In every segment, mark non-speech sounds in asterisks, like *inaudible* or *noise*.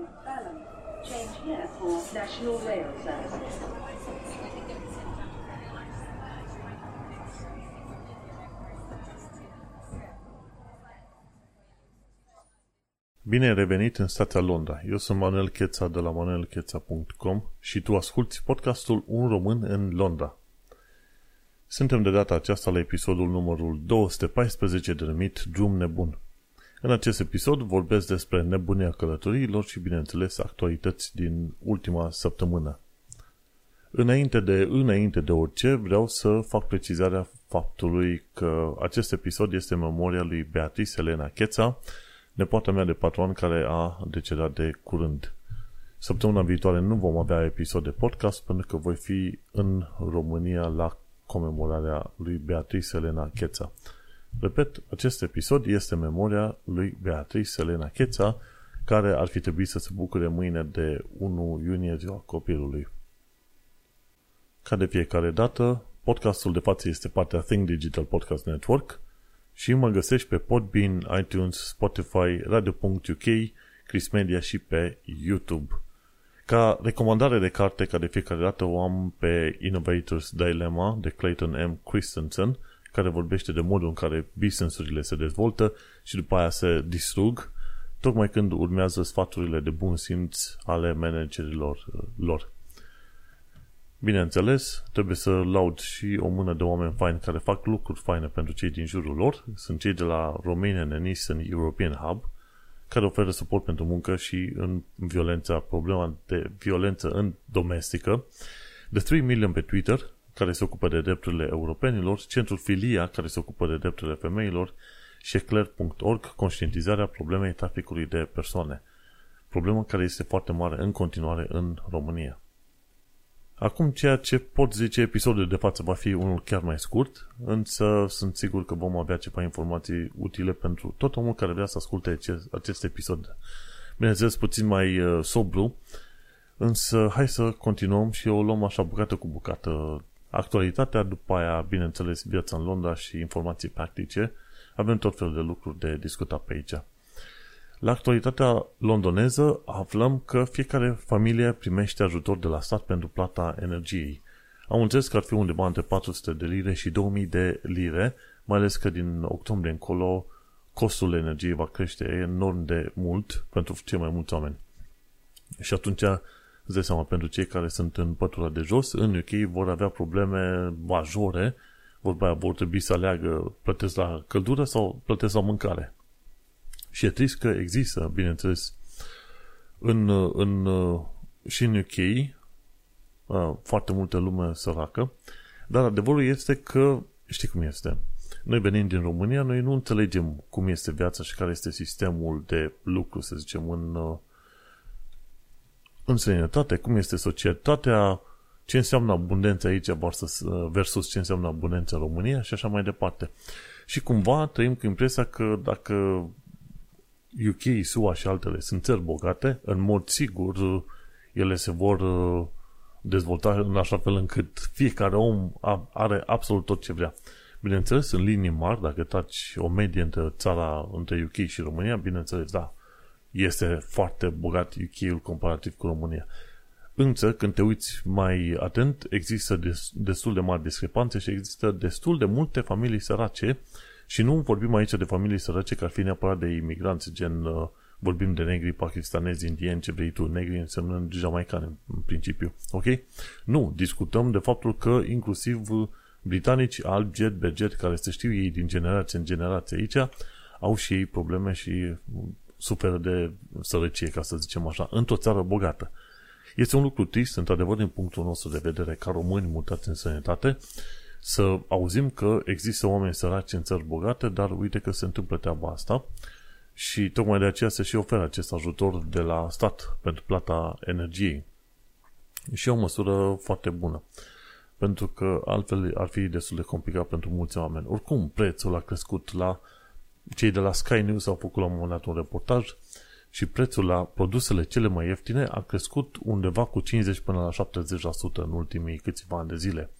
is Balham. Change here for National Rail Services. Bine ai revenit în stația Londra. Eu sunt Manuel Cheța de la manuelcheța.com și tu asculti podcastul Un Român în Londra. Suntem de data aceasta la episodul numărul 214 denumit Drum Nebun. În acest episod vorbesc despre nebunia călătoriilor și, bineînțeles, actualități din ultima săptămână. Înainte de, înainte de orice, vreau să fac precizarea faptului că acest episod este memoria lui Beatrice Elena Cheța, nepoata mea de patron care a decedat de curând. Săptămâna viitoare nu vom avea episod de podcast pentru că voi fi în România la comemorarea lui Beatrice Elena Cheța. Repet, acest episod este memoria lui Beatrice Elena Cheța, care ar fi trebuit să se bucure mâine de 1 iunie ziua copilului. Ca de fiecare dată, podcastul de față este partea Think Digital Podcast Network și mă găsești pe Podbean, iTunes, Spotify, Radio.uk, Chris Media și pe YouTube. Ca recomandare de carte, ca de fiecare dată o am pe Innovators Dilemma de Clayton M. Christensen, care vorbește de modul în care business-urile se dezvoltă și după aia se distrug, tocmai când urmează sfaturile de bun simț ale managerilor uh, lor. Bineînțeles, trebuie să laud și o mână de oameni faini care fac lucruri faine pentru cei din jurul lor. Sunt cei de la Romanian and Eastern European Hub, care oferă suport pentru muncă și în violența, problema de violență în domestică. The 3 Million pe Twitter, care se ocupă de drepturile europenilor, Centrul Filia, care se ocupă de drepturile femeilor și eclair.org, conștientizarea problemei traficului de persoane. Problemă care este foarte mare în continuare în România. Acum, ceea ce pot zice, episodul de față va fi unul chiar mai scurt, însă sunt sigur că vom avea ceva informații utile pentru tot omul care vrea să asculte acest, acest episod. Bineînțeles, puțin mai uh, sobru, însă hai să continuăm și o luăm așa bucată cu bucată actualitatea, după aia, bineînțeles, viața în Londra și informații practice. Avem tot felul de lucruri de discutat pe aici. La actualitatea londoneză aflăm că fiecare familie primește ajutor de la stat pentru plata energiei. Am înțeles că ar fi undeva între 400 de lire și 2000 de lire, mai ales că din octombrie încolo costul energiei va crește enorm de mult pentru cei mai mulți oameni. Și atunci Îți dai seama, pentru cei care sunt în pătura de jos, în UK vor avea probleme majore, vorba aia, vor trebui să aleagă plătesc la căldură sau plătesc la mâncare. Și e trist că există, bineînțeles, în, în, și în UK foarte multă lume săracă, dar adevărul este că, știi cum este, noi venim din România, noi nu înțelegem cum este viața și care este sistemul de lucru, să zicem, în, în străinătate, cum este societatea, ce înseamnă abundență aici versus ce înseamnă abundență în România și așa mai departe. Și cumva trăim cu impresia că dacă UK, SUA și altele sunt țări bogate, în mod sigur ele se vor uh, dezvolta în așa fel încât fiecare om are absolut tot ce vrea. Bineînțeles, în linii mari, dacă taci o medie între țara, între UK și România, bineînțeles, da, este foarte bogat UK-ul comparativ cu România. Însă, când te uiți mai atent, există destul de mari discrepanțe și există destul de multe familii sărace și nu vorbim aici de familii sărace care ar fi neapărat de imigranți, gen uh, vorbim de negri, pakistanezi, indieni, ce vrei tu, negri însemnând jamaicani în principiu, ok? Nu, discutăm de faptul că inclusiv britanici, albi, jet, berget, care se știu ei din generație în generație aici, au și ei probleme și suferă de sărăcie, ca să zicem așa, într-o țară bogată. Este un lucru trist, într-adevăr, din punctul nostru de vedere, ca români mutați în sănătate, să auzim că există oameni săraci în țări bogate, dar uite că se întâmplă treaba asta și tocmai de aceea se și oferă acest ajutor de la stat pentru plata energiei. Și e o măsură foarte bună, pentru că altfel ar fi destul de complicat pentru mulți oameni. Oricum, prețul a crescut la cei de la Sky News au făcut la un moment dat un reportaj și prețul la produsele cele mai ieftine a crescut undeva cu 50 până la 70% în ultimii câțiva ani de zile.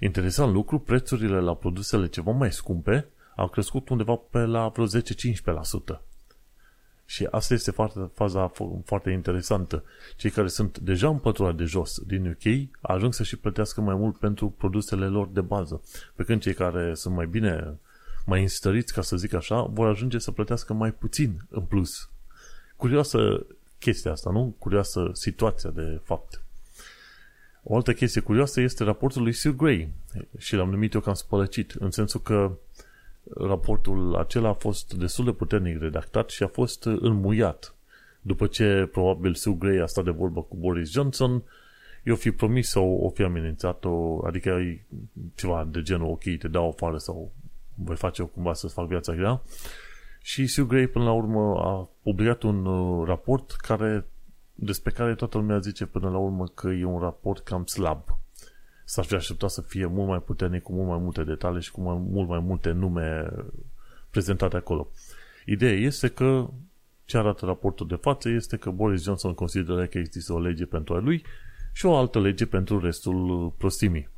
Interesant lucru, prețurile la produsele ceva mai scumpe au crescut undeva pe la vreo 10-15%. Și asta este foarte, faza foarte interesantă. Cei care sunt deja în pătura de jos din UK ajung să și plătească mai mult pentru produsele lor de bază. Pe când cei care sunt mai bine, mai înstăriți, ca să zic așa, vor ajunge să plătească mai puțin în plus. Curioasă chestia asta, nu? Curioasă situația de fapt. O altă chestie curioasă este raportul lui Sue Gray și l-am numit eu cam spălăcit, în sensul că raportul acela a fost destul de puternic redactat și a fost înmuiat. După ce probabil Sue Gray a stat de vorbă cu Boris Johnson, eu fi promis sau o fi amenințat-o, adică ceva de genul, ok, te dau afară sau voi face eu cumva să-ți fac viața grea. Și Sue Gray până la urmă a publicat un uh, raport care, despre care toată lumea zice până la urmă că e un raport cam slab s-ar fi așteptat să fie mult mai puternic, cu mult mai multe detalii și cu mai, mult mai multe nume prezentate acolo. Ideea este că ce arată raportul de față este că Boris Johnson consideră că există o lege pentru a lui și o altă lege pentru restul prostimii.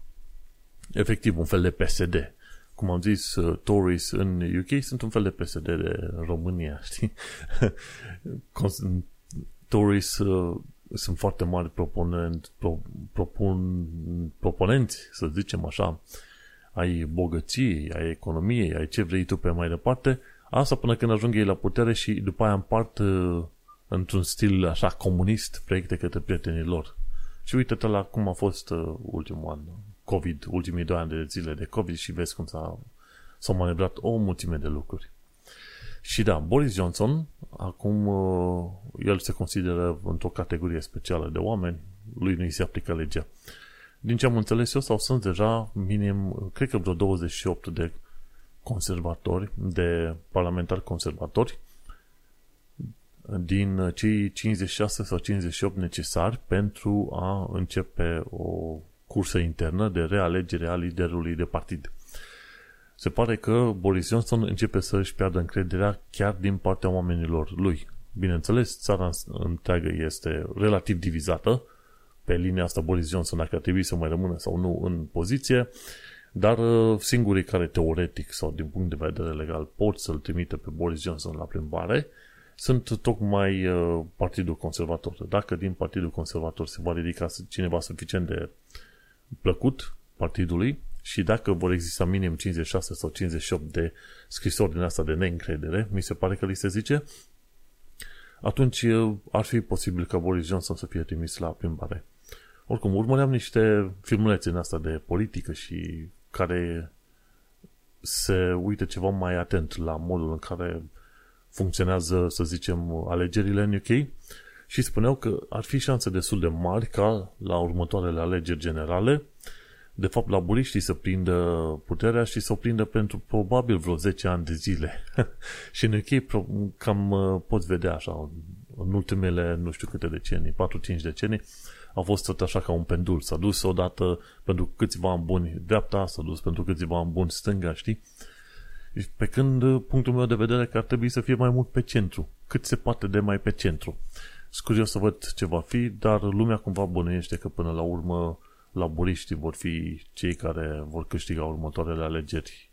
Efectiv, un fel de PSD. Cum am zis, uh, Tories în UK sunt un fel de PSD de România, *laughs* știi? Tories uh, sunt foarte mari proponent, pro, propun, proponenți, să zicem așa, ai bogăției, ai economiei, ai ce vrei tu pe mai departe, asta până când ajung ei la putere și după aia împart uh, într-un stil așa comunist proiecte către prietenii lor. Și uite-te la cum a fost uh, ultimul an, COVID, ultimii doi ani de zile de COVID și vezi cum s-a, s-au manevrat o mulțime de lucruri. Și da, Boris Johnson, acum uh, el se consideră într-o categorie specială de oameni, lui nu îi se aplică legea. Din ce am înțeles eu, sau sunt deja minim, cred că vreo 28 de conservatori, de parlamentari conservatori, din cei 56 sau 58 necesari pentru a începe o cursă internă de realegere a liderului de partid se pare că Boris Johnson începe să își piardă încrederea chiar din partea oamenilor lui. Bineînțeles, țara întreagă este relativ divizată pe linia asta Boris Johnson dacă ar trebui să mai rămână sau nu în poziție, dar uh, singurii care teoretic sau din punct de vedere legal pot să-l trimită pe Boris Johnson la plimbare sunt tocmai uh, Partidul Conservator. Dacă din Partidul Conservator se va ridica cineva suficient de plăcut partidului, și dacă vor exista minim 56 sau 58 de scrisori din asta de neîncredere, mi se pare că li se zice, atunci ar fi posibil ca Boris Johnson să fie trimis la plimbare. Oricum, urmăream niște filmulețe în asta de politică și care se uită ceva mai atent la modul în care funcționează, să zicem, alegerile în UK și spuneau că ar fi șanse destul de mari ca la următoarele alegeri generale de fapt, laburiștii să prindă puterea și să o prindă pentru probabil vreo 10 ani de zile. *laughs* și în UK cam uh, poți vedea așa, în ultimele, nu știu câte decenii, 4-5 decenii, a fost tot așa ca un pendul. S-a dus odată pentru câțiva ani buni dreapta, s-a dus pentru câțiva ani buni stânga, știi? Pe când uh, punctul meu de vedere că ar trebui să fie mai mult pe centru. Cât se poate de mai pe centru. Sunt curios să văd ce va fi, dar lumea cumva bănuiește că până la urmă laburiștii vor fi cei care vor câștiga următoarele alegeri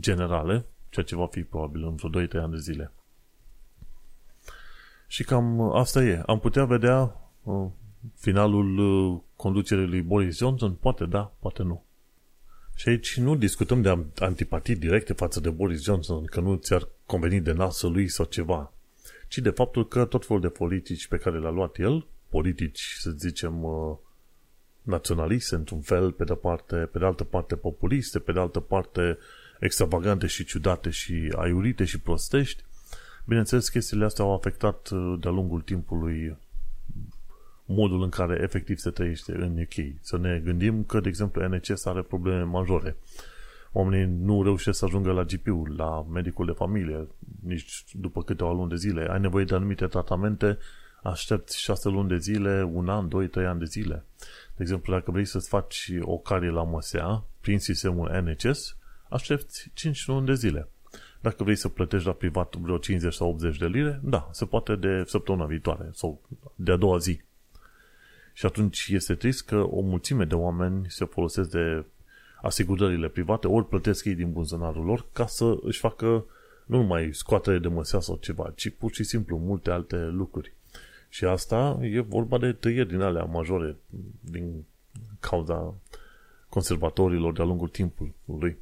generale, ceea ce va fi probabil în vreo 2-3 ani de zile. Și cam asta e. Am putea vedea uh, finalul uh, conducerii lui Boris Johnson? Poate da, poate nu. Și aici nu discutăm de antipatii directe față de Boris Johnson, că nu ți-ar conveni de nasul lui sau ceva, ci de faptul că tot felul de politici pe care le-a luat el, politici, să zicem, uh, naționaliste într-un fel, pe de, parte, pe de altă parte populiste, pe de altă parte extravagante și ciudate și aiurite și prostești. Bineînțeles, chestiile astea au afectat uh, de-a lungul timpului modul în care efectiv se trăiește în UK. Să ne gândim că, de exemplu, NHS are probleme majore. Oamenii nu reușesc să ajungă la GP-ul, la medicul de familie, nici după câteva luni de zile. Ai nevoie de anumite tratamente, aștepți șase luni de zile, un an, doi, trei ani de zile. De exemplu, dacă vrei să-ți faci o carie la măsea prin sistemul NHS, aștepți 5 luni de zile. Dacă vrei să plătești la privat vreo 50 sau 80 de lire, da, se poate de săptămâna viitoare sau de a doua zi. Și atunci este trist că o mulțime de oameni se folosesc de asigurările private, ori plătesc ei din buzunarul lor ca să își facă Nu numai scoatere de măsea sau ceva, ci pur și simplu multe alte lucruri. Și asta e vorba de tăieri din alea majore din cauza conservatorilor de-a lungul timpului.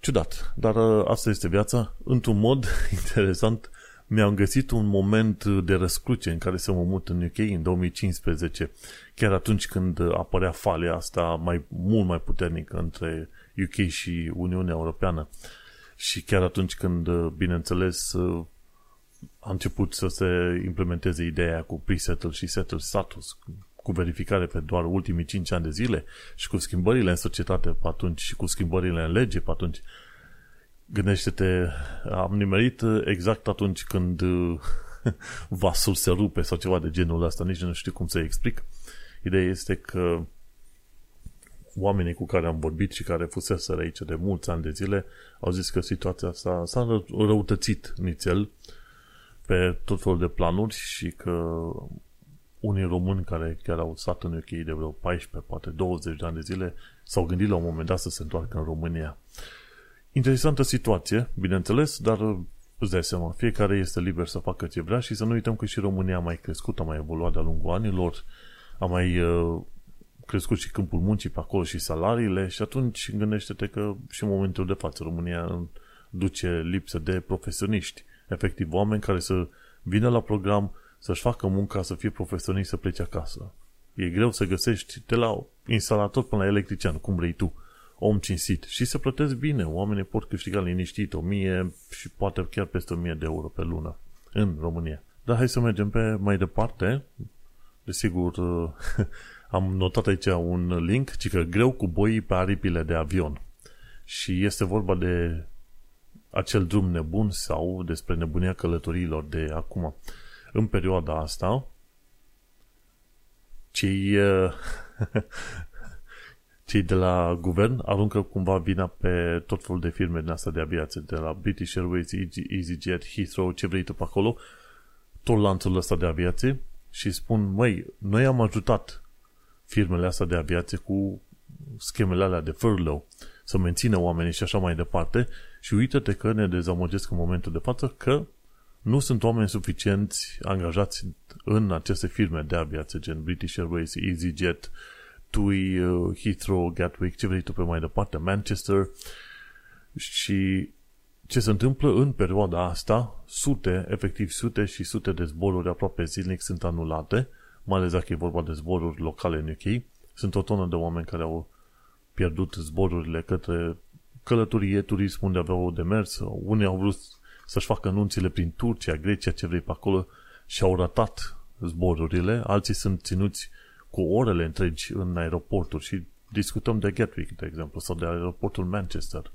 Ciudat, dar uh, asta este viața. Într-un mod *laughs* interesant, mi-am găsit un moment de răscruce în care să mă mut în UK în 2015, chiar atunci când apărea falea asta mai mult mai puternică între UK și Uniunea Europeană. Și chiar atunci când, bineînțeles, a început să se implementeze ideea cu pre-settle și settle status, cu verificare pe doar ultimii 5 ani de zile și cu schimbările în societate pe atunci și cu schimbările în lege pe atunci, gândește-te, am nimerit exact atunci când *laughs* vasul se rupe sau ceva de genul ăsta, nici nu știu cum să explic. Ideea este că oamenii cu care am vorbit și care fuseseră aici de mulți ani de zile au zis că situația asta s-a răutățit nițel pe tot felul de planuri și că unii români care chiar au stat în UK de vreo 14, poate 20 de ani de zile s-au gândit la un moment dat să se întoarcă în România. Interesantă situație, bineînțeles, dar îți dai seama, fiecare este liber să facă ce vrea și să nu uităm că și România a mai crescut, a mai evoluat de-a lungul anilor, a mai uh, crescut și câmpul muncii pe acolo și salariile și atunci gândește-te că și în momentul de față România duce lipsă de profesioniști, efectiv oameni care să vină la program, să-și facă munca, să fie profesioniști, să plece acasă. E greu să găsești de la instalator până la electrician, cum vrei tu, om cinstit și să plătesc bine. Oamenii pot câștiga liniștit 1000 și poate chiar peste 1000 de euro pe lună în România. Dar hai să mergem pe mai departe. Desigur, *laughs* am notat aici un link, ci că greu cu boii pe aripile de avion. Și este vorba de acel drum nebun sau despre nebunia călătoriilor de acum. În perioada asta, cei, *laughs* *laughs* cei de la guvern aruncă cumva vina pe tot felul de firme din asta de aviație, de la British Airways, EasyJet, Heathrow, ce vrei tu pe acolo, tot lanțul ăsta de aviație și spun, măi, noi am ajutat firmele astea de aviație cu schemele alea de furlough, să mențină oamenii și așa mai departe și uite-te că ne dezamăgesc în momentul de față că nu sunt oameni suficienți angajați în aceste firme de aviație, gen British Airways, EasyJet, TUI, uh, Heathrow, Gatwick, ce vrei tu pe mai departe, Manchester și ce se întâmplă în perioada asta, sute, efectiv sute și sute de zboruri aproape zilnic sunt anulate, mai ales dacă e vorba de zboruri locale în UK. Sunt o tonă de oameni care au pierdut zborurile către călătorie, turism unde aveau de mers. Unii au vrut să-și facă anunțile prin Turcia, Grecia, ce vrei pe acolo și au ratat zborurile. Alții sunt ținuți cu orele întregi în aeroporturi și discutăm de Gatwick, de exemplu, sau de aeroportul Manchester.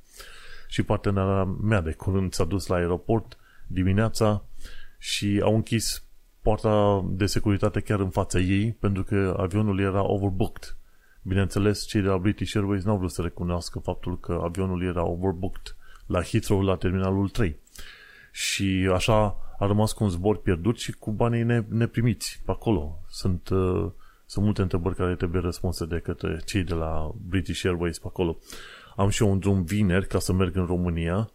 Și partenera mea de curând s-a dus la aeroport dimineața și au închis poarta de securitate chiar în fața ei pentru că avionul era overbooked. Bineînțeles, cei de la British Airways n-au vrut să recunoască faptul că avionul era overbooked la Heathrow la terminalul 3. Și așa a rămas cu un zbor pierdut și cu banii neprimiți pe acolo. Sunt, uh, sunt multe întrebări care trebuie răspunse de către cei de la British Airways pe acolo. Am și eu un drum vineri ca să merg în România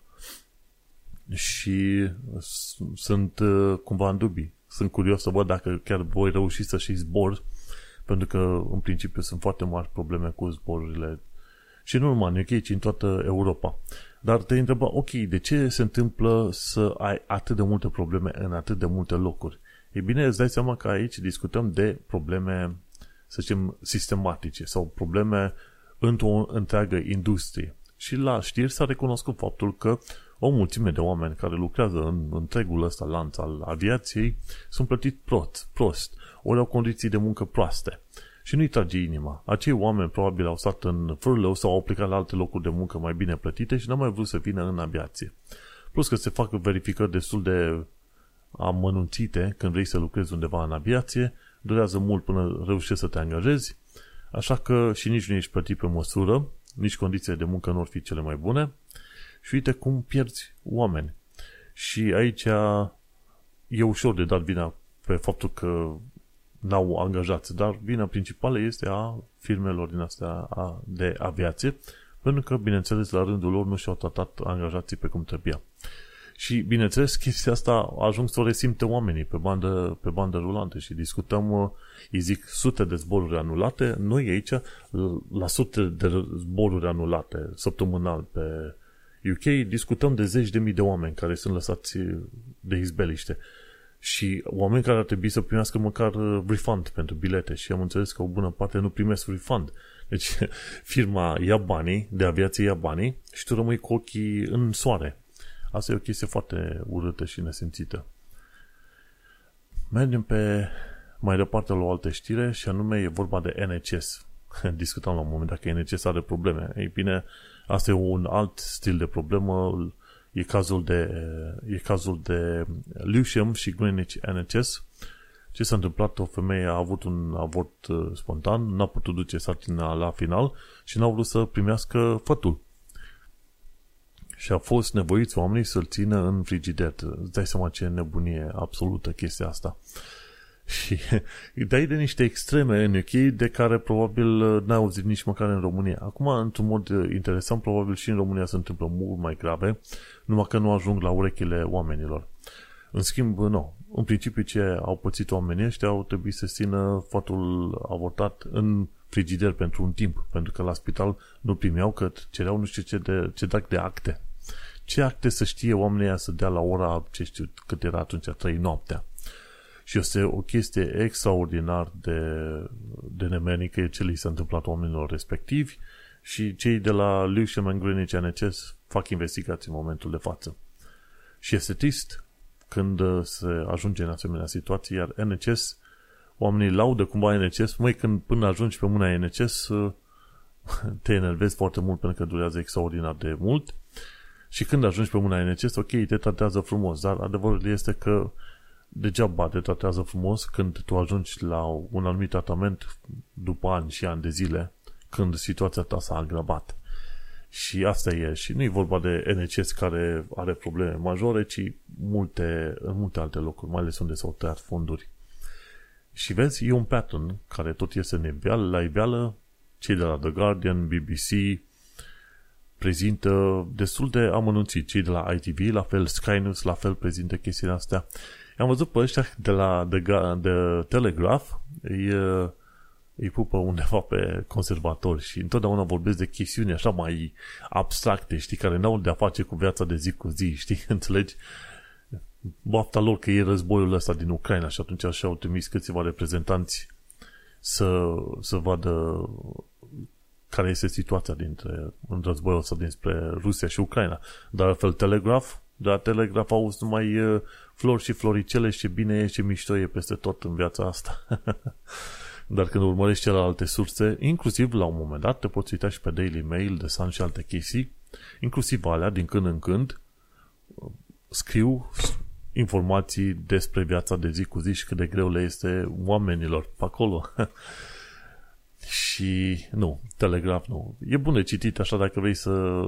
și sunt uh, cumva în dubii sunt curios să văd dacă chiar voi reuși să și zbor, pentru că în principiu sunt foarte mari probleme cu zborurile și nu numai în UK, ci în toată Europa. Dar te întreba, ok, de ce se întâmplă să ai atât de multe probleme în atât de multe locuri? E bine, îți dai seama că aici discutăm de probleme, să zicem, sistematice sau probleme într-o întreagă industrie. Și la știri s-a recunoscut faptul că o mulțime de oameni care lucrează în întregul ăsta lanț al aviației sunt plătiți prost, prost ori au condiții de muncă proaste. Și nu-i trage inima. Acei oameni probabil au stat în furlough sau au plecat la alte locuri de muncă mai bine plătite și n-au mai vrut să vină în aviație. Plus că se fac verificări destul de amănunțite când vrei să lucrezi undeva în aviație, durează mult până reușești să te angajezi, așa că și nici nu ești plătit pe măsură, nici condițiile de muncă nu ar fi cele mai bune și uite cum pierzi oameni. Și aici e ușor de dat vina pe faptul că n-au angajați, dar vina principală este a firmelor din astea de aviație, Pentru că, bineînțeles, la rândul lor nu și-au tratat angajații pe cum trebuia. Și, bineînțeles, chestia asta a ajuns să o resimte oamenii pe bandă, pe bandă rulantă și discutăm, uh, îi zic, sute de zboruri anulate. Noi aici, la sute de zboruri anulate săptămânal pe UK, discutăm de zeci de mii de oameni care sunt lăsați de izbeliște. Și oameni care ar trebui să primească măcar uh, refund pentru bilete și am înțeles că o bună parte nu primesc refund. Deci *laughs* firma ia banii, de aviație ia banii și tu rămâi cu ochii în soare. Asta e o chestie foarte urâtă și nesimțită. Mergem pe mai departe la o altă știre și anume e vorba de NHS. *laughs* Discutam la un moment dacă NHS are probleme. Ei bine, asta e un alt stil de problemă. E cazul de, e cazul de Lewisham și Greenwich NHS. Ce s-a întâmplat? O femeie a avut un avort uh, spontan, n-a putut duce sarcina la final și n-a vrut să primească fătul și a fost nevoiți oamenii să-l țină în frigider. Îți dai seama ce nebunie absolută chestia asta. *laughs* Și îi dai de niște extreme în UK de care probabil n-ai auzit nici măcar în România. Acum, într-un mod interesant, probabil și în România se întâmplă mult mai grave, numai că nu ajung la urechile oamenilor. În schimb, nu. În principiu, ce au pățit oamenii ăștia au trebuit să țină fatul avortat în frigider pentru un timp, pentru că la spital nu primeau, că cereau nu știu ce, de, ce dac de acte ce acte să știe oamenii să dea la ora, ce știu, cât era atunci, 3 noaptea. Și este o chestie extraordinar de, de nemenică ce li s-a întâmplat oamenilor respectivi și cei de la Lewisham and Greenwich NHS fac investigații în momentul de față. Și este trist când se ajunge în asemenea situații, iar NHS, oamenii laudă cumva NHS, măi, când până ajungi pe mâna NHS, *laughs* te enervezi foarte mult pentru că durează extraordinar de mult și când ajungi pe mâna NCS, ok, te tratează frumos, dar adevărul este că degeaba te tratează frumos când tu ajungi la un anumit tratament după ani și ani de zile, când situația ta s-a agravat. Și asta e. Și nu e vorba de NCS care are probleme majore, ci multe, în multe alte locuri, mai ales unde s-au tăiat fonduri. Și vezi, e un pattern care tot este în iveală, la iveală, cei de la The Guardian, BBC, prezintă destul de amănunțit. Cei de la ITV, la fel Sky News, la fel prezintă chestiile astea. Am văzut pe ăștia de la The, The Telegraph, îi, îi pupă undeva pe conservatori și întotdeauna vorbesc de chestiuni așa mai abstracte, știi, care n-au de-a face cu viața de zi cu zi, știi, *laughs* înțelegi? Bafta lor că e războiul ăsta din Ucraina și atunci așa au trimis câțiva reprezentanți să, să vadă care este situația dintre, în războiul ăsta dinspre Rusia și Ucraina. Dar fel Telegraph, dar Telegraph auzi numai uh, flori și floricele și ce bine e, ce mișto e peste tot în viața asta. *laughs* Dar când urmărești celelalte surse, inclusiv la un moment dat, te poți uita și pe Daily Mail, de Sun și alte chestii, inclusiv alea, din când în când, scriu informații despre viața de zi cu zi și cât de greu le este oamenilor pe acolo. *laughs* Și nu, Telegraph nu. E bun de citit așa dacă vrei să,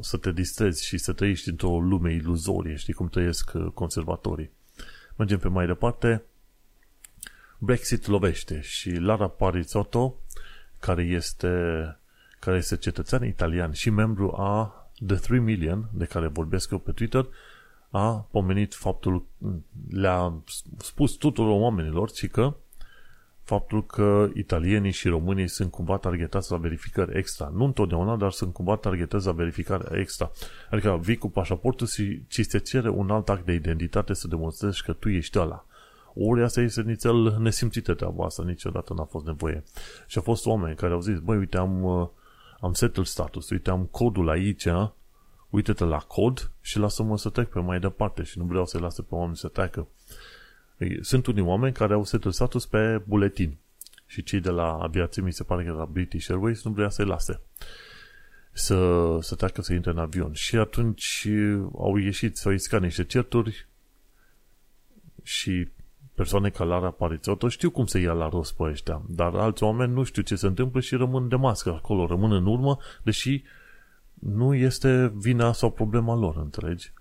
să te distrezi și să trăiești într-o lume iluzorie, știi cum trăiesc uh, conservatorii. Mergem pe mai departe. Brexit lovește și Lara Parizotto, care este, care este cetățean italian și membru a The 3 Million, de care vorbesc eu pe Twitter, a pomenit faptul, le-a spus tuturor oamenilor, ci că faptul că italienii și românii sunt cumva targetați la verificări extra. Nu întotdeauna, dar sunt cumva targetați la verificare extra. Adică vii cu pașaportul și ți se cere un alt act de identitate să demonstrezi că tu ești ăla. Ori asta este nițel nesimțită treaba asta, niciodată n-a fost nevoie. Și a fost oameni care au zis, băi, uite, am, uh, am settled status, uite, am codul aici, uite-te la cod și lasă-mă să trec pe mai departe și nu vreau să-i lasă pe oameni să treacă. Sunt unii oameni care au setul status pe buletin și cei de la aviație, mi se pare că la British Airways, nu vrea să-i lase să, să treacă să intre în avion. Și atunci au ieșit, s-au iscat niște certuri și persoane ca Lara Parițoto știu cum se ia la rost pe ăștia, dar alți oameni nu știu ce se întâmplă și rămân de mască acolo, rămân în urmă, deși nu este vina sau problema lor, înțelegi?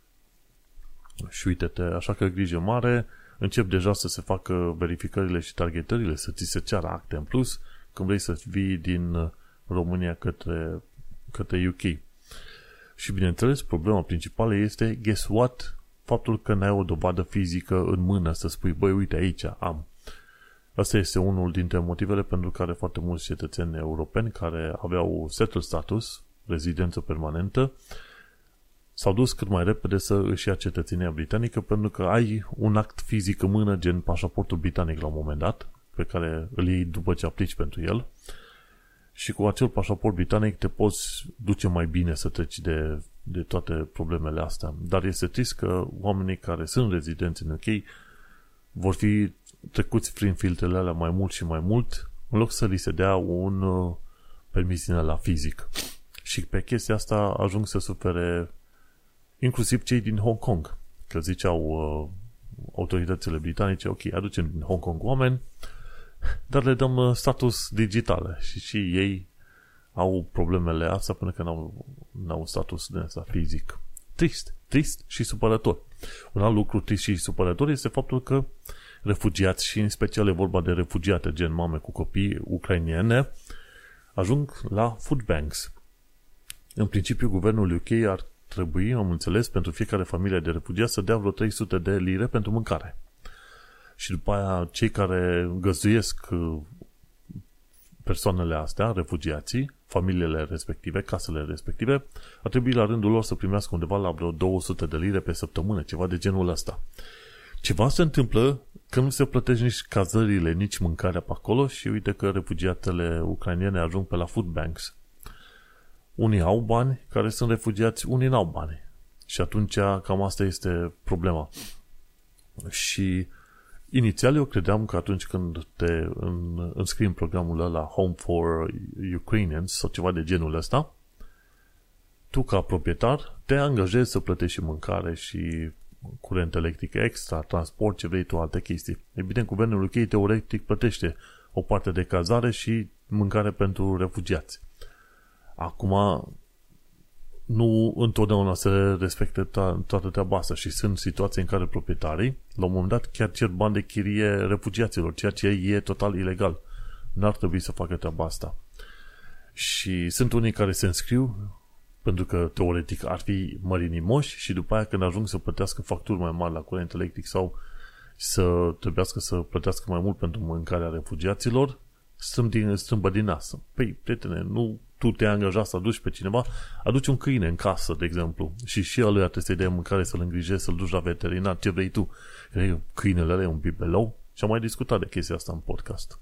Și uite-te, așa că grijă mare, încep deja să se facă verificările și targetările, să ți se ceară acte în plus când vrei să vii din România către către UK. Și bineînțeles, problema principală este, guess what? Faptul că n-ai o dovadă fizică în mână să spui, băi, uite, aici am. Asta este unul dintre motivele pentru care foarte mulți cetățeni europeni care aveau settled status, rezidență permanentă, s-au dus cât mai repede să își ia cetățenia britanică pentru că ai un act fizic în mână, gen pașaportul britanic la un moment dat, pe care îl iei după ce aplici pentru el și cu acel pașaport britanic te poți duce mai bine să treci de, de toate problemele astea. Dar este trist că oamenii care sunt rezidenți în UK vor fi trecuți prin filtrele alea mai mult și mai mult în loc să li se dea un uh, permisiune la fizic. Și pe chestia asta ajung să sufere inclusiv cei din Hong Kong. Că ziceau uh, autoritățile britanice, ok, aducem din Hong Kong oameni, dar le dăm uh, status digital și și ei au problemele astea până că n-au, n-au status de asta fizic. Trist, trist și supărător. Un alt lucru trist și supărător este faptul că refugiați și în special e vorba de refugiate, gen mame cu copii ucrainiene, ajung la food banks. În principiu, guvernul UK ar trebui, am înțeles, pentru fiecare familie de refugiați să dea vreo 300 de lire pentru mâncare. Și după aia, cei care găzuiesc uh, persoanele astea, refugiații, familiile respective, casele respective, ar trebui la rândul lor să primească undeva la vreo 200 de lire pe săptămână, ceva de genul ăsta. Ceva se întâmplă că nu se plătește nici cazările, nici mâncarea pe acolo și uite că refugiatele ucrainiene ajung pe la food banks. Unii au bani care sunt refugiați, unii n-au bani. Și atunci cam asta este problema. Și inițial eu credeam că atunci când te înscrii în programul ăla Home for Ukrainians sau ceva de genul ăsta, tu ca proprietar te angajezi să plătești și mâncare și curent electric extra, transport, ce vrei tu, alte chestii. Evident, guvernul UK teoretic plătește o parte de cazare și mâncare pentru refugiați. Acum, nu întotdeauna se respectă to- toată treaba asta și sunt situații în care proprietarii, la un moment dat, chiar cer bani de chirie refugiaților, ceea ce e total ilegal. N-ar trebui să facă treaba asta. Și sunt unii care se înscriu pentru că teoretic ar fi mărinimoși și după aia când ajung să plătească facturi mai mari la curent electric sau să trebuiască să plătească mai mult pentru mâncarea refugiaților, strâmb din, strâmbă din nas. Păi, prietene, nu tu te angaja să aduci pe cineva, aduci un câine în casă, de exemplu, și și el trebuie să-i dea mâncare, să-l îngrijești, să-l duci la veterinar, ce vrei tu. Câinele ăla e un bibelou și am mai discutat de chestia asta în podcast.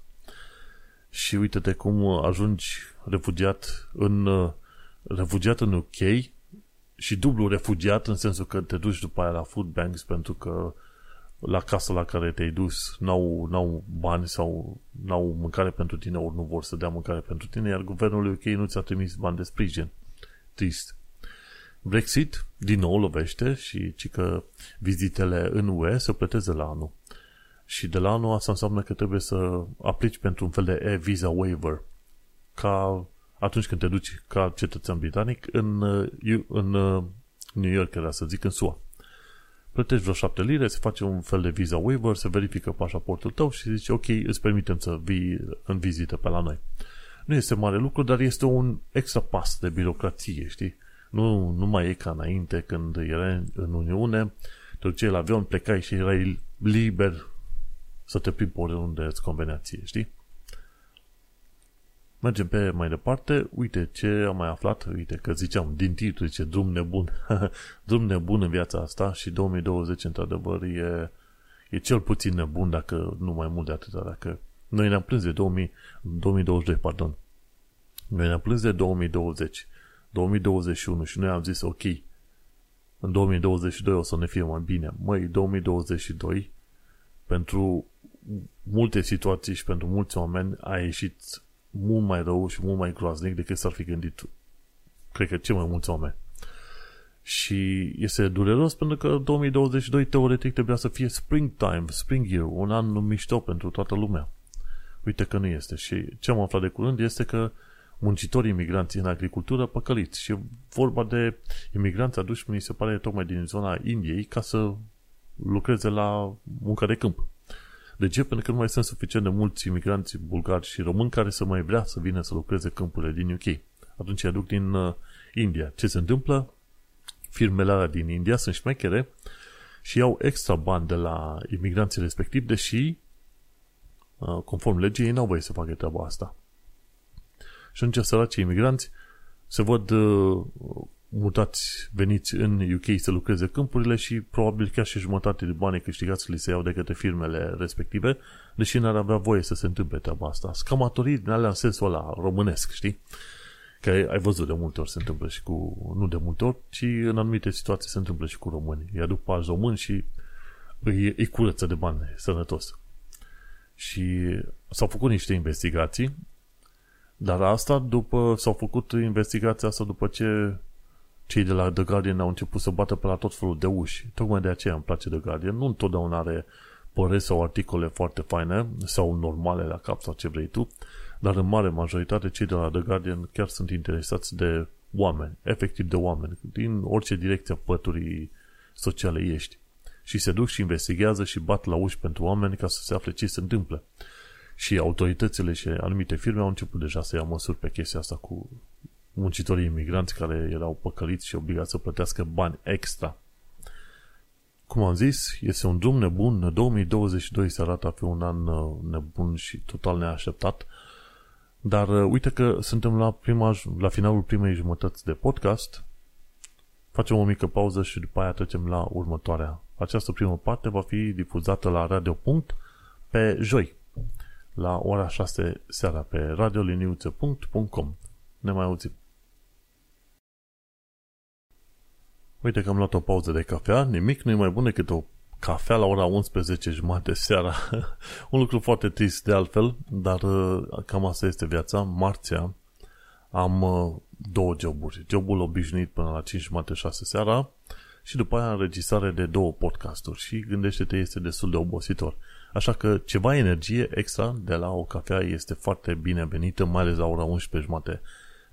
Și uite-te cum ajungi refugiat în refugiat în UK și dublu refugiat în sensul că te duci după aia la food banks pentru că la casa la care te-ai dus n-au, n-au bani sau n-au mâncare pentru tine ori nu vor să dea mâncare pentru tine, iar guvernul UK nu ți-a trimis bani de sprijin. Trist. Brexit din nou lovește și ci că vizitele în UE se plăteze la anul. Și de la anul asta înseamnă că trebuie să aplici pentru un fel de e-visa waiver ca atunci când te duci ca cetățean britanic în, în New York, era să zic, în SUA. Plătești vreo 7 lire, se face un fel de visa waiver, se verifică pașaportul tău și zice, ok, îți permitem să vii în vizită pe la noi. Nu este mare lucru, dar este un extra pas de birocrație, știi? Nu, nu mai e ca înainte când erai în Uniune, te duceai la avion, plecai și erai liber să te plimbi pe oriunde îți convenea ție, știi? Mergem pe mai departe. Uite ce am mai aflat. Uite că ziceam din titlu, zice drum nebun. *laughs* drum nebun în viața asta și 2020 într-adevăr e, e cel puțin nebun dacă nu mai mult de atâta. Dacă noi ne-am plâns de 2000, 2022, pardon. Noi ne-am plâns de 2020, 2021 și noi am zis ok, în 2022 o să ne fie mai bine. Măi, 2022 pentru multe situații și pentru mulți oameni a ieșit mult mai rău și mult mai groaznic decât s-ar fi gândit, cred că cei mai mulți oameni. Și este dureros pentru că 2022 teoretic trebuia să fie springtime, spring year, un an mișto pentru toată lumea. Uite că nu este. Și ce am aflat de curând este că muncitorii imigranți în agricultură păcăliți și vorba de imigranți aduși, mi se pare, tocmai din zona Indiei ca să lucreze la muncă de câmp. De ce? Pentru că nu mai sunt suficient de mulți imigranți bulgari și români care să mai vrea să vină să lucreze câmpurile din UK. Atunci îi aduc din uh, India. Ce se întâmplă? Firmele alea din India sunt șmechere și iau extra bani de la imigranții respectivi, deși uh, conform legii ei n-au voie să facă treaba asta. Și atunci săracii imigranți se văd uh, mutați, veniți în UK să lucreze câmpurile și probabil chiar și jumătate de bani câștigați li se iau de către firmele respective, deși n-ar avea voie să se întâmple treaba asta. Scamatorii din alea în sensul ăla românesc, știi? Că ai văzut de multe ori se întâmplă și cu, nu de multe ori, ci în anumite situații se întâmplă și cu români. Îi aduc pe români și îi, îi curăță de bani sănătos. Și s-au făcut niște investigații, dar asta după, s-au făcut investigația asta după ce cei de la The Guardian au început să bată pe la tot felul de uși. Tocmai de aceea îmi place The Guardian. Nu întotdeauna are păreri sau articole foarte faine sau normale la cap sau ce vrei tu, dar în mare majoritate cei de la The Guardian chiar sunt interesați de oameni, efectiv de oameni, din orice direcție a păturii sociale ești. Și se duc și investigează și bat la uși pentru oameni ca să se afle ce se întâmplă. Și autoritățile și anumite firme au început deja să ia măsuri pe chestia asta cu muncitorii imigranți care erau păcăliți și obligați să plătească bani extra. Cum am zis, este un drum nebun. 2022 se arată a fi un an uh, nebun și total neașteptat. Dar uh, uite că suntem la, prima, la finalul primei jumătăți de podcast. Facem o mică pauză și după aia trecem la următoarea. Această primă parte va fi difuzată la Radio. Punct pe joi, la ora 6 seara, pe radioliniuțe.com. Ne mai auzim. Uite că am luat o pauză de cafea, nimic nu e mai bun decât o cafea la ora 11 jumate *laughs* seara. Un lucru foarte trist de altfel, dar uh, cam asta este viața. Marțea am uh, două joburi. Jobul obișnuit până la 5 jumate 6 seara și după aia înregistrare de două podcasturi și gândește-te este destul de obositor. Așa că ceva energie extra de la o cafea este foarte binevenită, mai ales la ora 11 jumate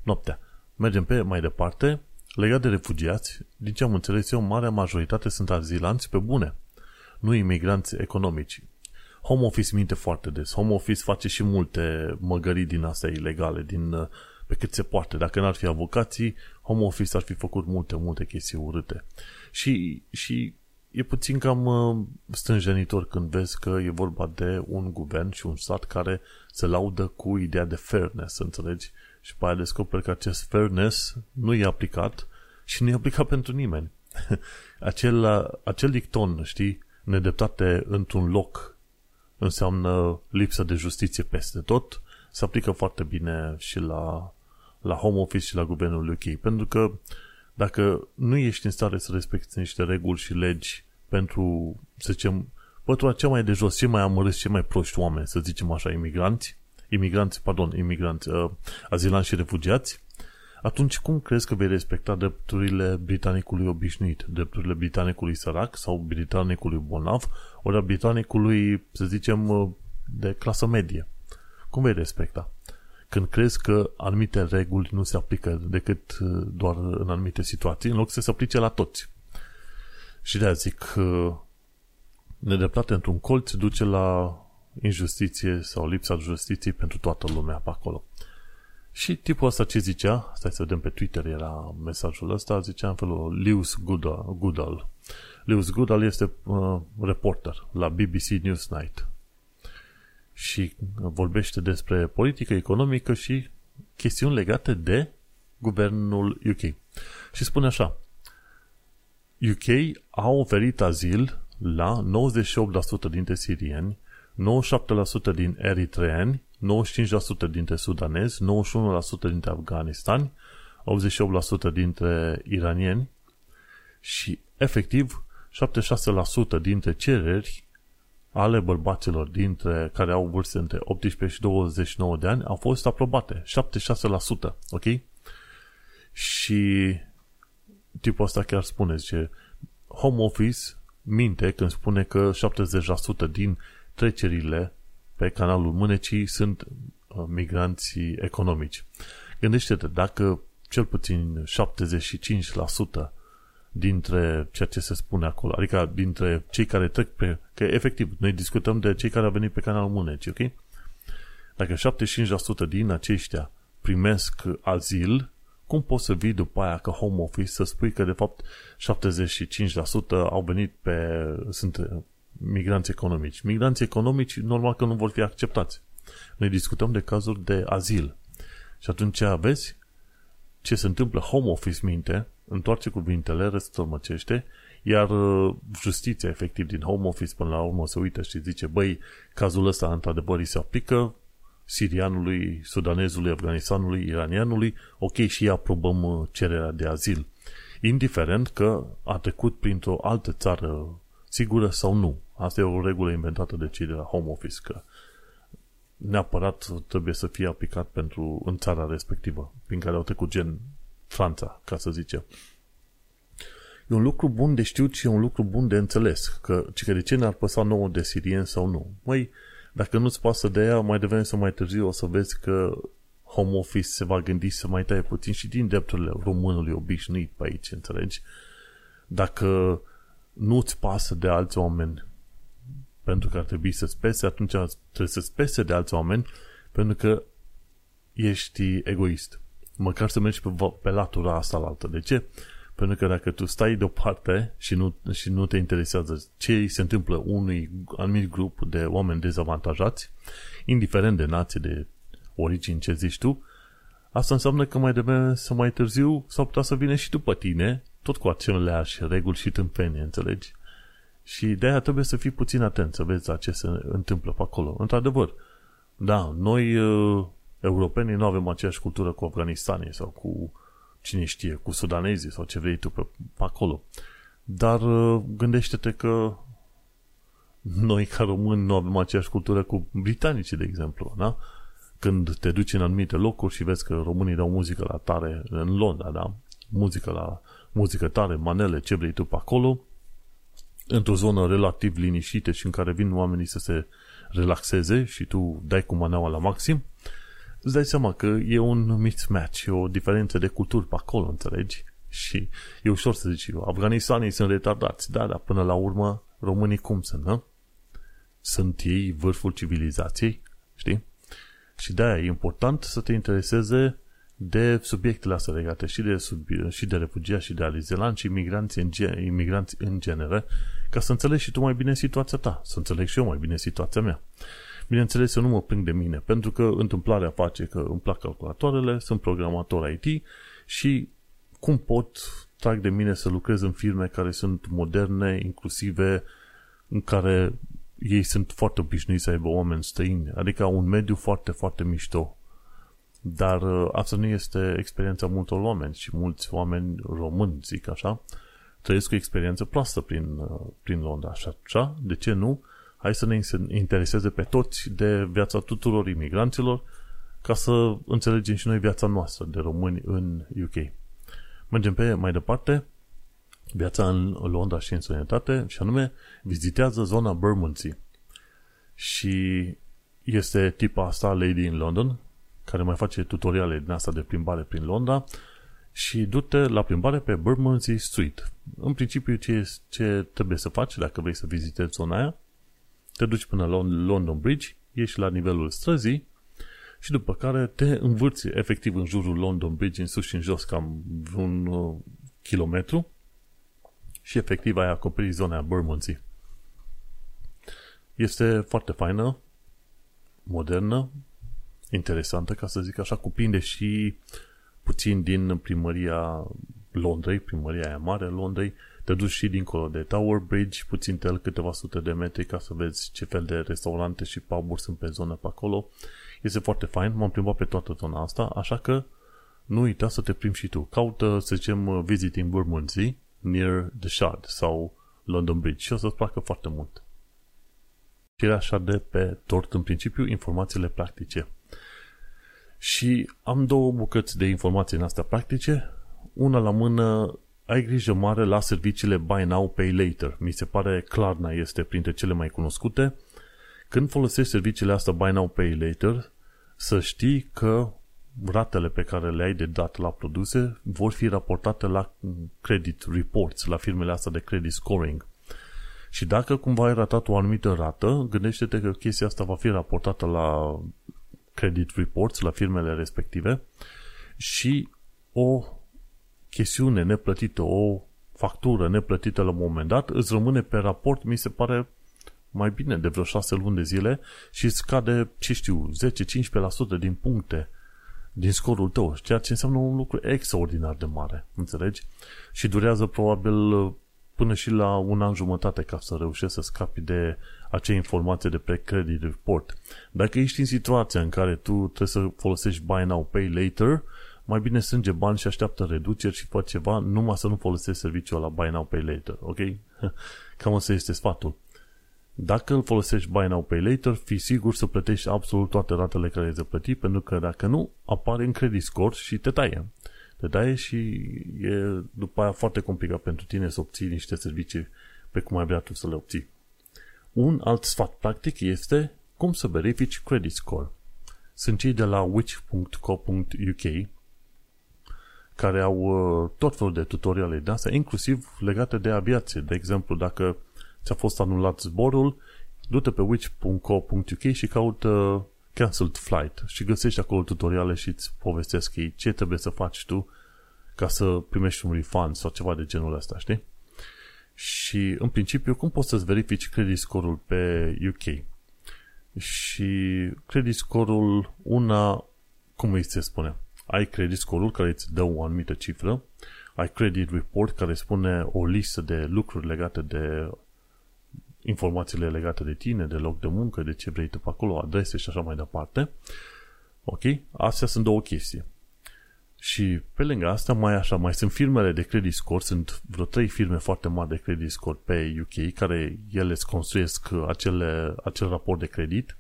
noaptea. Mergem pe mai departe Legat de refugiați, din ce am înțeles eu, marea majoritate sunt azilanți pe bune, nu imigranți economici. Home Office minte foarte des. Home Office face și multe măgării din astea ilegale, din, pe cât se poate. Dacă n-ar fi avocații, Home Office ar fi făcut multe, multe chestii urâte. Și, și e puțin cam uh, stânjenitor când vezi că e vorba de un guvern și un stat care se laudă cu ideea de fairness, înțelegi? Și pe aia descoperi că acest fairness nu e aplicat și nu e aplicat *laughs* pentru nimeni. *laughs* acel, acel dicton, știi, nedreptate într-un loc înseamnă lipsă de justiție peste tot, se aplică foarte bine și la, la home office și la guvernul UK. Pentru că dacă nu ești în stare să respecti niște reguli și legi pentru, să zicem, pătura cea mai de jos, cei mai amărâți, cei mai proști oameni, să zicem așa, imigranți, imigranți, pardon, imigranți, uh, azilanți și refugiați, atunci cum crezi că vei respecta drepturile britanicului obișnuit, drepturile britanicului sărac sau britanicului bolnav, ori a britanicului, să zicem, uh, de clasă medie? Cum vei respecta? Când crezi că anumite reguli nu se aplică decât uh, doar în anumite situații, în loc să se aplice la toți. Și de-aia zic, uh, nedreptate într-un colț duce la injustiție sau lipsa de justiție pentru toată lumea pe acolo. Și tipul ăsta ce zicea, stai să vedem pe Twitter era mesajul ăsta, zicea în felul Lewis Goodall. Lewis Goodall este uh, reporter la BBC Newsnight și vorbește despre politică economică și chestiuni legate de guvernul UK. Și spune așa, UK a oferit azil la 98% dintre sirieni 97% din eritreeni, 95% dintre sudanezi, 91% dintre afganistani, 88% dintre iranieni și, efectiv, 76% dintre cereri ale bărbaților dintre care au vârste între 18 și 29 de ani au fost aprobate. 76%, ok? Și tipul ăsta chiar spune, zice, Home Office minte când spune că 70% din trecerile pe canalul Mânecii sunt uh, migranții economici. Gândește-te, dacă cel puțin 75% dintre ceea ce se spune acolo, adică dintre cei care trec pe... Că efectiv, noi discutăm de cei care au venit pe canalul Mânecii, ok? Dacă 75% din aceștia primesc azil, cum poți să vii după aia că home office să spui că de fapt 75% au venit pe, sunt uh, migranți economici. Migranți economici normal că nu vor fi acceptați. Noi discutăm de cazuri de azil. Și atunci vezi ce se întâmplă home office minte, întoarce cuvintele, răstălmăcește, iar uh, justiția efectiv din home office până la urmă se uită și zice, băi, cazul ăsta într-adevăr îi se aplică sirianului, sudanezului, afganistanului, iranianului, ok, și aprobăm uh, cererea de azil. Indiferent că a trecut printr-o altă țară sigură sau nu. Asta e o regulă inventată de cei de la home office, că neapărat trebuie să fie aplicat pentru în țara respectivă, prin care au trecut gen Franța, ca să zicem. E un lucru bun de știut și e un lucru bun de înțeles, că, că de ce ne-ar păsa nouă de sirieni sau nu. Măi, dacă nu-ți pasă de ea, mai devreme sau mai târziu o să vezi că home office se va gândi să mai taie puțin și din drepturile românului obișnuit pe aici, înțelegi? Dacă nu-ți pasă de alți oameni pentru că ar trebui să-ți pese, atunci trebuie să-ți pese de alți oameni pentru că ești egoist. Măcar să mergi pe, pe latura asta la altă. De ce? Pentru că dacă tu stai deoparte și nu, și nu te interesează ce se întâmplă unui anumit grup de oameni dezavantajați, indiferent de nație, de origini, ce zici tu, asta înseamnă că mai devreme să mai târziu s-au putea să vină și după tine, tot cu aceleași reguli și tâmpenie, înțelegi? Și de aia trebuie să fii puțin atent, să vezi la ce se întâmplă pe acolo. Într-adevăr, da, noi uh, europenii nu avem aceeași cultură cu afganistanii sau cu cine știe, cu sudanezii sau ce vrei tu pe, pe acolo. Dar uh, gândește-te că noi ca români nu avem aceeași cultură cu britanicii, de exemplu, da? Când te duci în anumite locuri și vezi că românii dau muzică la tare în Londra, da? Muzică la muzică tare, manele, ce vrei tu pe acolo, într-o zonă relativ liniștită și în care vin oamenii să se relaxeze și tu dai cu maneaua la maxim, îți dai seama că e un mismatch, e o diferență de culturi pe acolo, înțelegi? Și e ușor să zici, afganistanii sunt retardați, da, dar până la urmă românii cum sunt, nu? Sunt ei vârful civilizației, știi? Și de-aia e important să te intereseze de subiectele astea legate și de, sub, și de refugiați și de alizelanți și imigranți în, imigranți în genere, ca să înțelegi și tu mai bine situația ta, să înțeleg și eu mai bine situația mea. Bineînțeles, eu nu mă plâng de mine, pentru că întâmplarea face că îmi plac calculatoarele, sunt programator IT și cum pot trag de mine să lucrez în firme care sunt moderne, inclusive, în care ei sunt foarte obișnuiți să aibă oameni străini, adică un mediu foarte, foarte mișto. Dar uh, asta nu este experiența multor oameni și mulți oameni români, zic așa, trăiesc o experiență proastă prin, uh, prin Londra. Și așa, de ce nu? hai să ne intereseze pe toți de viața tuturor imigranților ca să înțelegem și noi viața noastră de români în UK. Mergem pe mai departe, viața în Londra și în sănătate, și anume vizitează zona Bermondsey. Și este tipa asta, Lady in London, care mai face tutoriale din asta de plimbare prin Londra și du-te la plimbare pe Bermondsey Street. În principiu, ce, ce trebuie să faci dacă vrei să vizitezi zona aia, te duci până la London Bridge, ieși la nivelul străzii și după care te învârți efectiv în jurul London Bridge, în sus și în jos, cam un uh, kilometru și efectiv ai acoperit zona Bermondsey. Este foarte faină, modernă, interesantă, ca să zic așa, cuprinde și puțin din primăria Londrei, primăria aia mare Londrei, te duci și dincolo de Tower Bridge, puțin tel câteva sute de metri ca să vezi ce fel de restaurante și pub sunt pe zonă pe acolo. Este foarte fain, m-am plimbat pe toată zona asta, așa că nu uita să te plimbi și tu. Caută, să zicem, Visiting Bermondsey, near the Shard sau London Bridge și o să-ți placă foarte mult. Și așa de pe tort, în principiu, informațiile practice. Și am două bucăți de informații în astea practice. Una la mână ai grijă mare la serviciile Buy Now, Pay Later. Mi se pare Klarna este printre cele mai cunoscute. Când folosești serviciile astea Buy Now, Pay Later, să știi că ratele pe care le ai de dat la produse vor fi raportate la credit reports, la firmele astea de credit scoring. Și dacă cumva ai ratat o anumită rată, gândește-te că chestia asta va fi raportată la credit reports, la firmele respective și o chestiune neplătită, o factură neplătită la un moment dat, îți rămâne pe raport, mi se pare mai bine de vreo 6 luni de zile și îți scade, ce știu, 10-15% din puncte din scorul tău, ceea ce înseamnă un lucru extraordinar de mare, înțelegi? Și durează probabil până și la un an jumătate ca să reușești să scapi de acea informație de pe credit report. Dacă ești în situația în care tu trebuie să folosești buy now, pay later, mai bine strânge bani și așteaptă reduceri și fă ceva, numai să nu folosești serviciul la buy now, pay later, ok? *laughs* Cam asta este sfatul. Dacă îl folosești Buy Now Pay Later, fii sigur să plătești absolut toate ratele care ți plăti, pentru că dacă nu, apare în credit score și te taie. Te taie și e după aia foarte complicat pentru tine să obții niște servicii pe cum ai vrea tu să le obții. Un alt sfat practic este cum să verifici credit score. Sunt cei de la which.co.uk care au uh, tot felul de tutoriale de astea, inclusiv legate de aviație. De exemplu, dacă ți-a fost anulat zborul, du-te pe which.co.uk și caută cancelled flight și găsești acolo tutoriale și îți povestesc ei ce trebuie să faci tu ca să primești un refund sau ceva de genul ăsta, știi? Și în principiu, cum poți să-ți verifici credit score-ul pe UK? Și credit score-ul, una, cum îi se spune? Ai credit score-ul care îți dă o anumită cifră, ai credit report care spune o listă de lucruri legate de informațiile legate de tine, de loc de muncă, de ce vrei tu pe acolo, adrese și așa mai departe. Ok? Astea sunt două chestii. Și pe lângă asta mai așa, mai sunt firmele de credit score, sunt vreo trei firme foarte mari de credit score pe UK, care ele îți construiesc acele, acel raport de credit.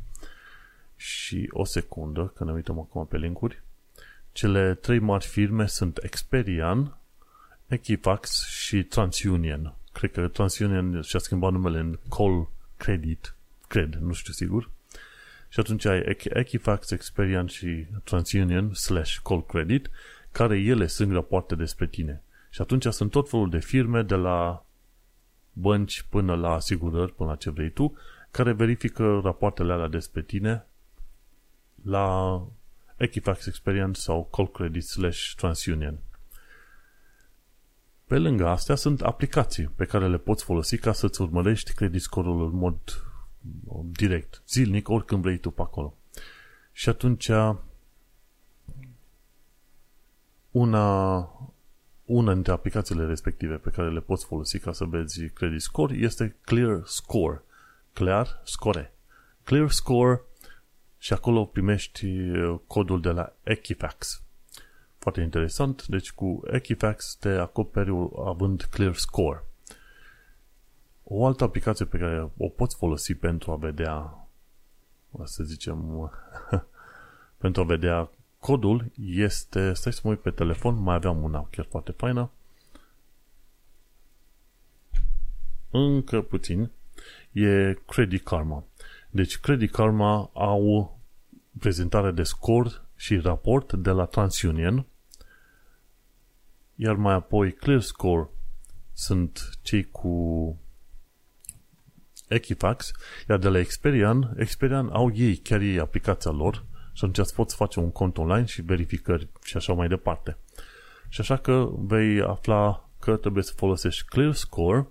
Și o secundă, că ne uităm acum pe linkuri. Cele trei mari firme sunt Experian, Equifax și TransUnion cred că TransUnion și-a schimbat numele în Call Credit, cred, nu știu sigur. Și atunci ai Equifax, Experian și TransUnion slash Call Credit, care ele sunt rapoarte despre tine. Și atunci sunt tot felul de firme, de la bănci până la asigurări, până la ce vrei tu, care verifică rapoartele alea despre tine la Equifax Experience sau Call Credit slash TransUnion. Pe lângă astea sunt aplicații pe care le poți folosi ca să-ți urmărești credit score-ul în mod direct, zilnic, oricând vrei tu pe acolo. Și atunci una, una dintre aplicațiile respective pe care le poți folosi ca să vezi credit score este Clear Score. Clear Score. Clear Score și acolo primești codul de la Equifax. Foarte interesant. Deci cu Equifax te acoperi având Clear Score. O altă aplicație pe care o poți folosi pentru a vedea, să zicem, *laughs* pentru a vedea codul este, stai să mă uit pe telefon, mai aveam una chiar foarte faină. Încă puțin. E Credit Karma. Deci Credit Karma au prezentare de score și raport de la TransUnion iar mai apoi ClearScore sunt cei cu Equifax, iar de la Experian, Experian au ei, chiar ei, aplicația lor și atunci îți poți face un cont online și verificări și așa mai departe. Și așa că vei afla că trebuie să folosești ClearScore,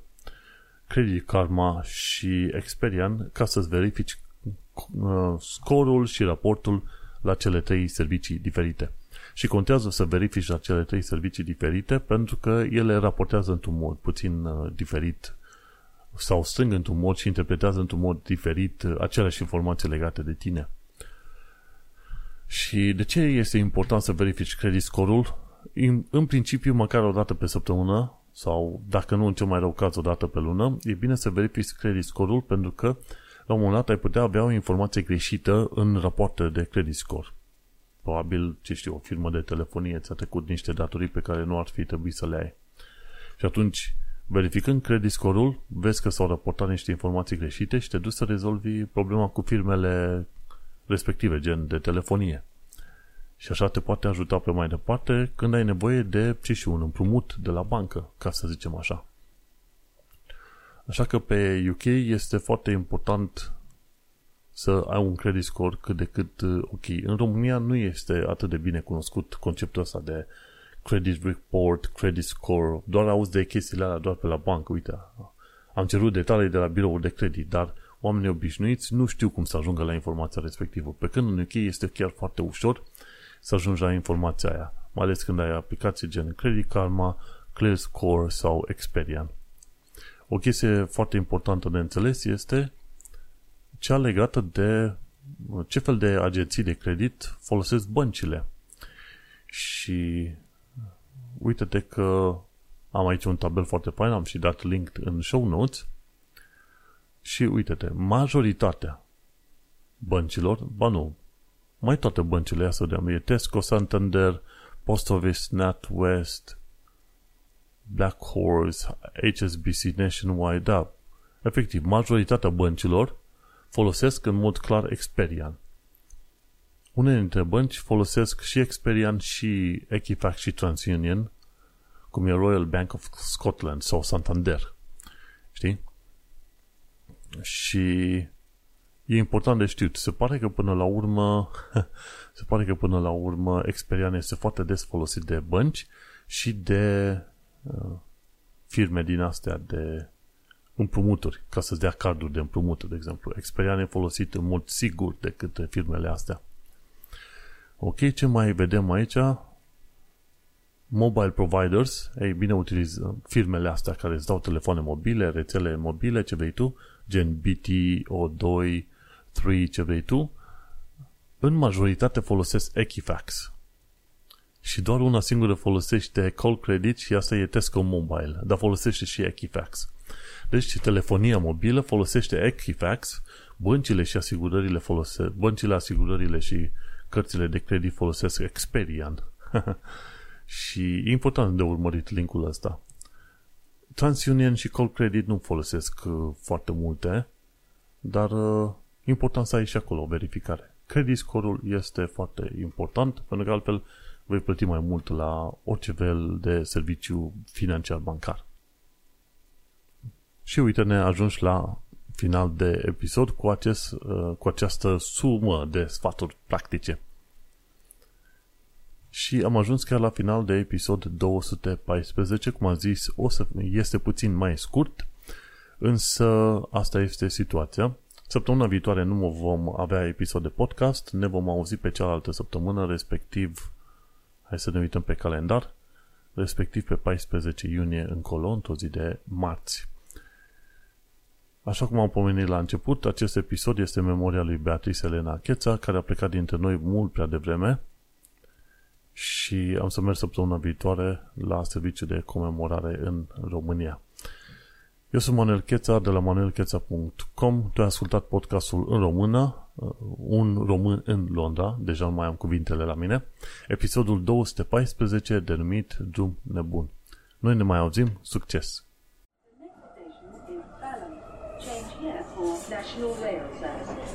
Credit Karma și Experian ca să-ți verifici uh, scorul și raportul la cele trei servicii diferite. Și contează să verifici acele trei servicii diferite pentru că ele raportează într-un mod puțin uh, diferit sau strâng într-un mod și interpretează într-un mod diferit uh, aceleași informații legate de tine. Și de ce este important să verifici credit score-ul? În, în principiu, măcar o dată pe săptămână sau, dacă nu în cel mai rău caz, o dată pe lună, e bine să verifici credit score-ul pentru că la un moment dat ai putea avea o informație greșită în rapoarte de credit score probabil, ce știu, o firmă de telefonie ți-a trecut niște datorii pe care nu ar fi trebuit să le ai. Și atunci, verificând credit score-ul, vezi că s-au raportat niște informații greșite și te duci să rezolvi problema cu firmele respective, gen de telefonie. Și așa te poate ajuta pe mai departe când ai nevoie de, ce știu, un împrumut de la bancă, ca să zicem așa. Așa că pe UK este foarte important să ai un credit score cât de cât uh, ok. În România nu este atât de bine cunoscut conceptul ăsta de credit report, credit score, doar auzi de chestiile alea doar pe la bancă, uite, am cerut detalii de la biroul de credit, dar oamenii obișnuiți nu știu cum să ajungă la informația respectivă. Pe când în UK este chiar foarte ușor să ajungi la informația aia, mai ales când ai aplicații gen Credit Karma, Clear Score sau Experian. O chestie foarte importantă de înțeles este cea legată de ce fel de agenții de credit folosesc băncile. Și uite-te că am aici un tabel foarte fain, am și dat link în show notes și uite-te, majoritatea băncilor, ba nu, mai toate băncile, ia să vedem, e Tesco, Santander, Post Office, NatWest, Black Horse, HSBC, Nationwide, da, efectiv, majoritatea băncilor folosesc în mod clar Experian. Unele dintre bănci folosesc și Experian și Equifax și TransUnion, cum e Royal Bank of Scotland sau Santander. Știi? Și e important de știut. Se pare că până la urmă *laughs* se pare că până la urmă Experian este foarte des folosit de bănci și de uh, firme din astea de împrumuturi, ca să-ți dea carduri de împrumuturi, de exemplu. Experian e folosit în mod sigur decât firmele astea. Ok, ce mai vedem aici? Mobile providers, ei bine, utilizăm firmele astea care îți dau telefoane mobile, rețele mobile, ce vrei tu, gen BT, O2, 3, ce vrei tu, în majoritate folosesc Equifax. Și doar una singură folosește Call Credit și asta e Tesco Mobile, dar folosește și Equifax. Deci telefonia mobilă folosește Equifax, băncile și asigurările folosesc, băncile, asigurările și cărțile de credit folosesc Experian. *laughs* și e important de urmărit linkul ăsta. TransUnion și Call Credit nu folosesc uh, foarte multe, dar uh, important să ai și acolo o verificare. Credit score-ul este foarte important, pentru că altfel vei plăti mai mult la orice fel de serviciu financiar bancar. Și uite, ne ajungi la final de episod cu, acest, uh, cu această sumă de sfaturi practice. Și am ajuns chiar la final de episod 214, cum am zis, o să este puțin mai scurt, însă asta este situația. Săptămâna viitoare nu vom avea episod de podcast, ne vom auzi pe cealaltă săptămână, respectiv, hai să ne uităm pe calendar, respectiv pe 14 iunie încolo, într-o zi de marți. Așa cum am pomenit la început, acest episod este memoria lui Beatrice Elena Cheța, care a plecat dintre noi mult prea devreme și am să merg săptămâna viitoare la serviciu de comemorare în România. Eu sunt Manuel Cheța de la manuelcheța.com Tu ai ascultat podcastul în română, uh, un român în Londra, deja nu mai am cuvintele la mine, episodul 214 denumit Drum Nebun. Noi ne mai auzim, succes! National Rail Services.